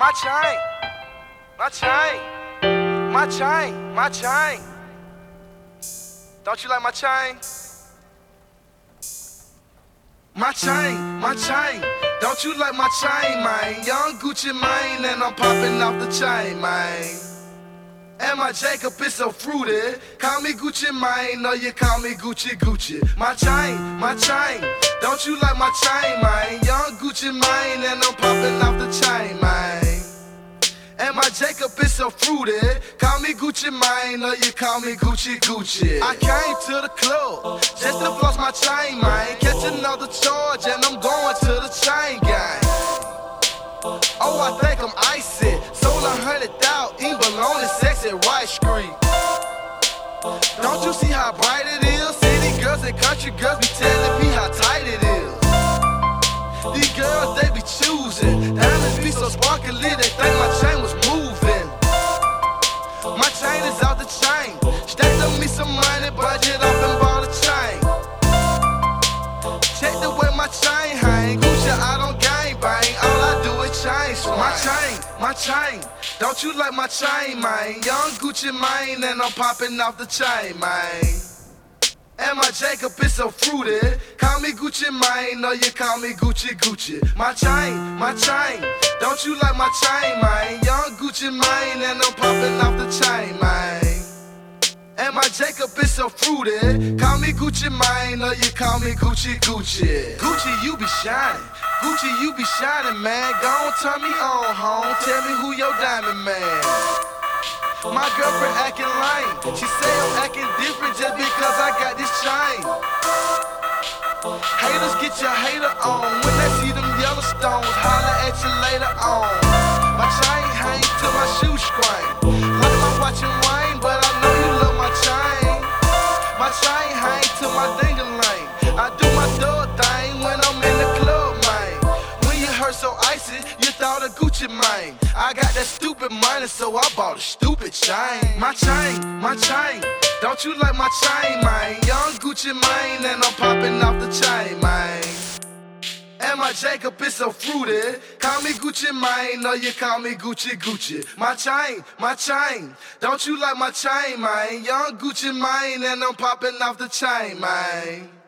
my chain, my chain, my chain, my chain. Don't you like my chain? My chain, my chain. Don't you like my chain, man? Young Gucci Mane, and I'm popping off the chain, man. And my Jacob is so fruity. Call me Gucci Mane, or you call me Gucci Gucci. My chain, my chain. Don't you like my chain, man? Young Gucci Mane, and I'm popping off the chain, man. And my Jacob is so fruity. Call me Gucci Mane, or you call me Gucci Gucci. I came to the club just to floss my chain, man. Catch another charge, and I'm going to the chain gang. Oh, I think I'm icy. Sold a hundred thousand, in bologna, sex at White Street. Don't you see how bright it is? City girls and country girls be telling me how tight it is. These girls, they be choosing. Diamonds be so sparkly, they think chain is out the chain. Stacked up me some money, budget up and bought a chain. Check the way my chain hang. Gucci, I don't gang bang. All I do is chain swing. My chain, my chain. Don't you like my chain, man? Young Gucci Mane, and I'm popping off the chain, man. And my Jacob is so fruity. Call me Gucci Mane, or you call me Gucci Gucci. My chain, my chain. Don't you like my chain, man? Young Gucci Mane, and I'm popping off the chain, man. And my Jacob is so fruity. Call me Gucci Mane, or you call me Gucci Gucci. Gucci, you be shining. Gucci, you be shining, man. Go on, turn me on, home. Tell me who your diamond man. My girlfriend acting lame. She say I'm acting different just because I got this chain. Haters get your hater on when they see them yellow stones. Holler at you later on. My chain hang to my shoe screen. Like my watch and Wayne, but I know you love my chain. My chain hang to my ding-a-ling. I do my dog thing when I'm in the club, man. When you heard so icy, you thought of Gucci Mane. I got that stupid money, so I bought a stupid chain. My chain, my chain. Don't you like my chain, man? Young Gucci Mane, and I'm popping off the chain, man. And my Jacob is so fruity. Call me Gucci Mane, or you call me Gucci Gucci. My chain, my chain. Don't you like my chain, man? Young Gucci Mane, and I'm popping off the chain, man.